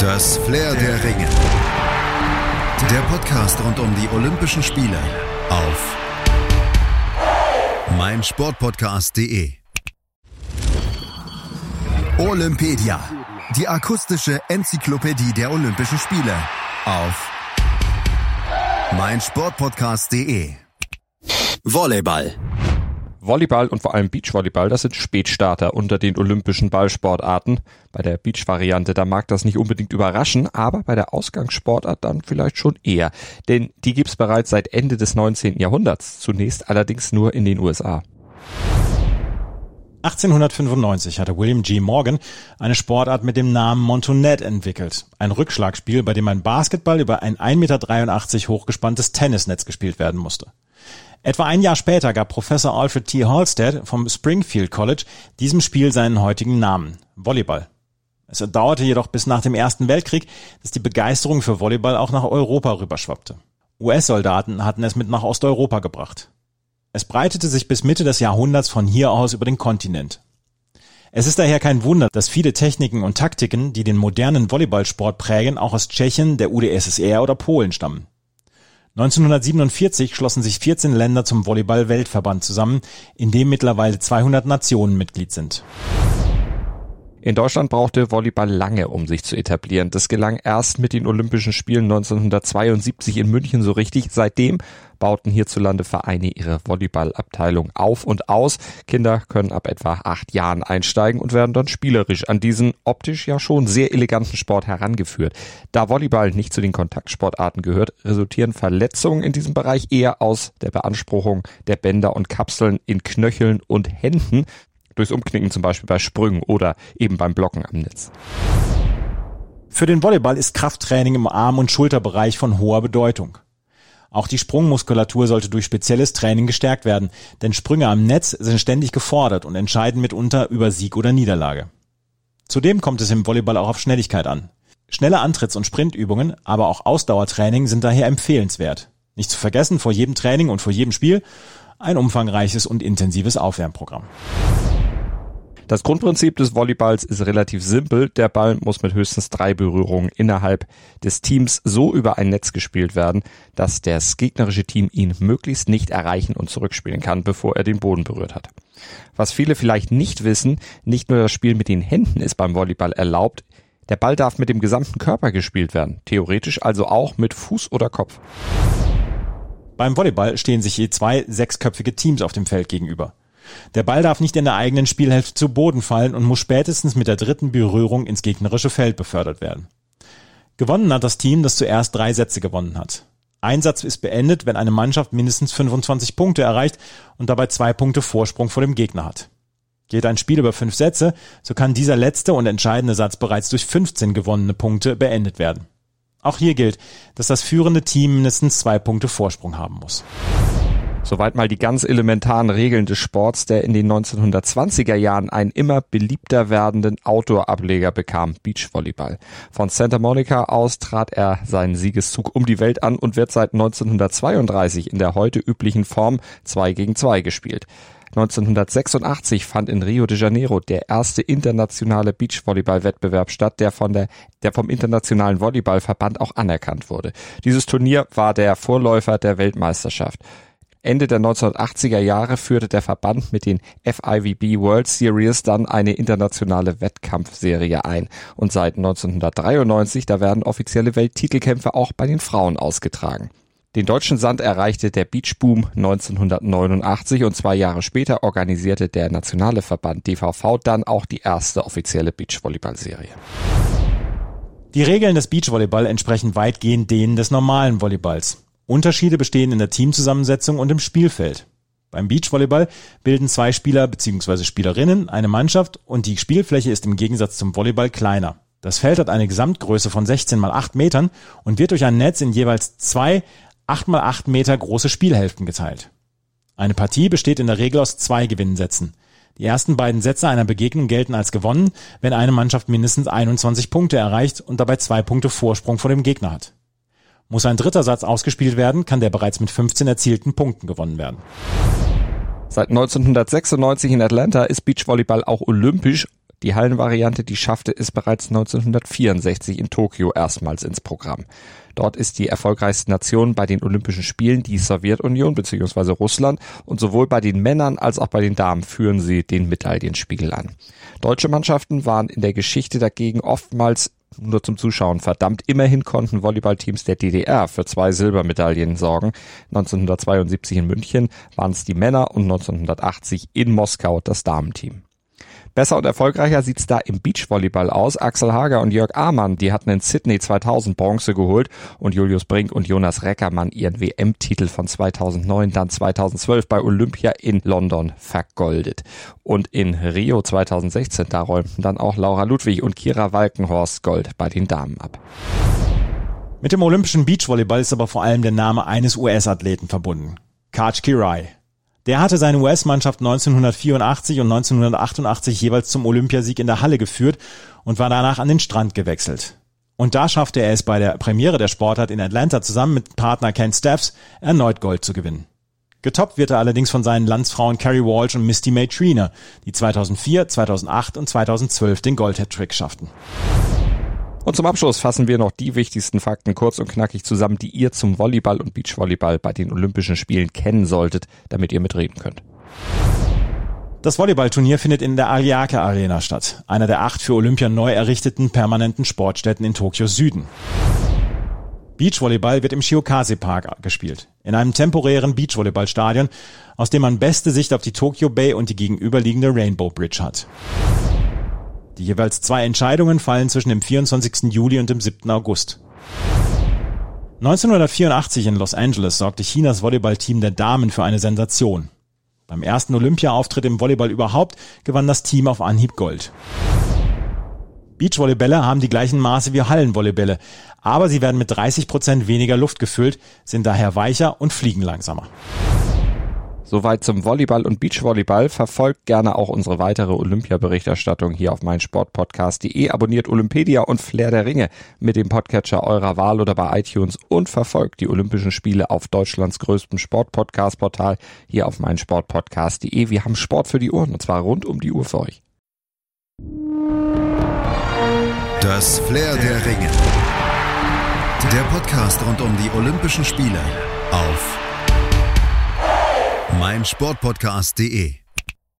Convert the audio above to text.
Das Flair der Ringe. Der Podcast rund um die Olympischen Spiele auf meinsportpodcast.de. Olympedia. Die akustische Enzyklopädie der Olympischen Spiele auf meinsportpodcast.de. Volleyball. Volleyball und vor allem Beachvolleyball, das sind Spätstarter unter den olympischen Ballsportarten. Bei der Beach-Variante, da mag das nicht unbedingt überraschen, aber bei der Ausgangssportart dann vielleicht schon eher. Denn die gibt's bereits seit Ende des 19. Jahrhunderts, zunächst allerdings nur in den USA. 1895 hatte William G. Morgan eine Sportart mit dem Namen Montonet entwickelt. Ein Rückschlagspiel, bei dem ein Basketball über ein 1,83 Meter hochgespanntes Tennisnetz gespielt werden musste. Etwa ein Jahr später gab Professor Alfred T. Halstead vom Springfield College diesem Spiel seinen heutigen Namen, Volleyball. Es dauerte jedoch bis nach dem Ersten Weltkrieg, dass die Begeisterung für Volleyball auch nach Europa rüberschwappte. US-Soldaten hatten es mit nach Osteuropa gebracht. Es breitete sich bis Mitte des Jahrhunderts von hier aus über den Kontinent. Es ist daher kein Wunder, dass viele Techniken und Taktiken, die den modernen Volleyballsport prägen, auch aus Tschechien, der UdSSR oder Polen stammen. 1947 schlossen sich 14 Länder zum Volleyball-Weltverband zusammen, in dem mittlerweile 200 Nationen Mitglied sind. In Deutschland brauchte Volleyball lange, um sich zu etablieren. Das gelang erst mit den Olympischen Spielen 1972 in München so richtig. Seitdem bauten hierzulande Vereine ihre Volleyballabteilung auf und aus. Kinder können ab etwa acht Jahren einsteigen und werden dann spielerisch an diesen optisch ja schon sehr eleganten Sport herangeführt. Da Volleyball nicht zu den Kontaktsportarten gehört, resultieren Verletzungen in diesem Bereich eher aus der Beanspruchung der Bänder und Kapseln in Knöcheln und Händen durchs Umknicken zum Beispiel bei Sprüngen oder eben beim Blocken am Netz. Für den Volleyball ist Krafttraining im Arm- und Schulterbereich von hoher Bedeutung. Auch die Sprungmuskulatur sollte durch spezielles Training gestärkt werden, denn Sprünge am Netz sind ständig gefordert und entscheiden mitunter über Sieg oder Niederlage. Zudem kommt es im Volleyball auch auf Schnelligkeit an. Schnelle Antritts- und Sprintübungen, aber auch Ausdauertraining sind daher empfehlenswert. Nicht zu vergessen vor jedem Training und vor jedem Spiel ein umfangreiches und intensives Aufwärmprogramm. Das Grundprinzip des Volleyballs ist relativ simpel. Der Ball muss mit höchstens drei Berührungen innerhalb des Teams so über ein Netz gespielt werden, dass das gegnerische Team ihn möglichst nicht erreichen und zurückspielen kann, bevor er den Boden berührt hat. Was viele vielleicht nicht wissen, nicht nur das Spiel mit den Händen ist beim Volleyball erlaubt, der Ball darf mit dem gesamten Körper gespielt werden, theoretisch also auch mit Fuß oder Kopf. Beim Volleyball stehen sich je zwei sechsköpfige Teams auf dem Feld gegenüber. Der Ball darf nicht in der eigenen Spielhälfte zu Boden fallen und muss spätestens mit der dritten Berührung ins gegnerische Feld befördert werden. Gewonnen hat das Team, das zuerst drei Sätze gewonnen hat. Ein Satz ist beendet, wenn eine Mannschaft mindestens 25 Punkte erreicht und dabei zwei Punkte Vorsprung vor dem Gegner hat. Geht ein Spiel über fünf Sätze, so kann dieser letzte und entscheidende Satz bereits durch 15 gewonnene Punkte beendet werden. Auch hier gilt, dass das führende Team mindestens zwei Punkte Vorsprung haben muss. Soweit mal die ganz elementaren Regeln des Sports, der in den 1920er Jahren einen immer beliebter werdenden Outdoor-Ableger bekam, Beachvolleyball. Von Santa Monica aus trat er seinen Siegeszug um die Welt an und wird seit 1932 in der heute üblichen Form 2 gegen 2 gespielt. 1986 fand in Rio de Janeiro der erste internationale Beachvolleyball-Wettbewerb statt, der von der, der vom internationalen Volleyballverband auch anerkannt wurde. Dieses Turnier war der Vorläufer der Weltmeisterschaft. Ende der 1980er Jahre führte der Verband mit den FIVB World Series dann eine internationale Wettkampfserie ein. Und seit 1993, da werden offizielle Welttitelkämpfe auch bei den Frauen ausgetragen. Den deutschen Sand erreichte der Beachboom 1989 und zwei Jahre später organisierte der nationale Verband DVV dann auch die erste offizielle Beachvolleyball-Serie. Die Regeln des Beachvolleyball entsprechen weitgehend denen des normalen Volleyballs. Unterschiede bestehen in der Teamzusammensetzung und im Spielfeld. Beim Beachvolleyball bilden zwei Spieler bzw. Spielerinnen eine Mannschaft und die Spielfläche ist im Gegensatz zum Volleyball kleiner. Das Feld hat eine Gesamtgröße von 16 mal 8 Metern und wird durch ein Netz in jeweils zwei 8 mal 8 Meter große Spielhälften geteilt. Eine Partie besteht in der Regel aus zwei Gewinnsätzen. Die ersten beiden Sätze einer Begegnung gelten als gewonnen, wenn eine Mannschaft mindestens 21 Punkte erreicht und dabei zwei Punkte Vorsprung vor dem Gegner hat. Muss ein dritter Satz ausgespielt werden, kann der bereits mit 15 erzielten Punkten gewonnen werden. Seit 1996 in Atlanta ist Beachvolleyball auch olympisch Die Hallenvariante, die schaffte es bereits 1964 in Tokio erstmals ins Programm. Dort ist die erfolgreichste Nation bei den Olympischen Spielen die Sowjetunion bzw. Russland und sowohl bei den Männern als auch bei den Damen führen sie den Medaillenspiegel an. Deutsche Mannschaften waren in der Geschichte dagegen oftmals nur zum Zuschauen verdammt. Immerhin konnten Volleyballteams der DDR für zwei Silbermedaillen sorgen. 1972 in München waren es die Männer und 1980 in Moskau das Damenteam. Besser und erfolgreicher sieht's da im Beachvolleyball aus. Axel Hager und Jörg Amann, die hatten in Sydney 2000 Bronze geholt und Julius Brink und Jonas Reckermann ihren WM-Titel von 2009 dann 2012 bei Olympia in London vergoldet. Und in Rio 2016, da räumten dann auch Laura Ludwig und Kira Walkenhorst Gold bei den Damen ab. Mit dem olympischen Beachvolleyball ist aber vor allem der Name eines US-Athleten verbunden. Kaj Kirai. Der hatte seine US-Mannschaft 1984 und 1988 jeweils zum Olympiasieg in der Halle geführt und war danach an den Strand gewechselt. Und da schaffte er es bei der Premiere der Sportart in Atlanta zusammen mit Partner Ken Staffs erneut Gold zu gewinnen. Getoppt wird er allerdings von seinen Landsfrauen Carrie Walsh und Misty May Trina, die 2004, 2008 und 2012 den Gold-Hat-Trick schafften. Und zum Abschluss fassen wir noch die wichtigsten Fakten kurz und knackig zusammen, die ihr zum Volleyball und Beachvolleyball bei den Olympischen Spielen kennen solltet, damit ihr mitreden könnt. Das Volleyballturnier findet in der Ariake Arena statt, einer der acht für Olympia neu errichteten permanenten Sportstätten in Tokio Süden. Beachvolleyball wird im Shiokase Park gespielt, in einem temporären Beachvolleyballstadion, aus dem man beste Sicht auf die Tokyo Bay und die gegenüberliegende Rainbow Bridge hat. Die jeweils zwei Entscheidungen fallen zwischen dem 24. Juli und dem 7. August. 1984 in Los Angeles sorgte Chinas Volleyballteam der Damen für eine Sensation. Beim ersten Olympia-Auftritt im Volleyball überhaupt gewann das Team auf Anhieb Gold. Beachvolleybälle haben die gleichen Maße wie Hallenvolleybälle, aber sie werden mit 30 Prozent weniger Luft gefüllt, sind daher weicher und fliegen langsamer. Soweit zum Volleyball und Beachvolleyball. Verfolgt gerne auch unsere weitere Olympia-Berichterstattung hier auf meinsportpodcast.de. Abonniert Olympedia und Flair der Ringe mit dem Podcatcher eurer Wahl oder bei iTunes und verfolgt die Olympischen Spiele auf Deutschlands größtem Sportpodcast-Portal hier auf meinsportpodcast.de. Wir haben Sport für die Ohren und zwar rund um die Uhr für euch. Das Flair der Ringe. Der Podcast rund um die Olympischen Spiele auf meinsportpodcast.de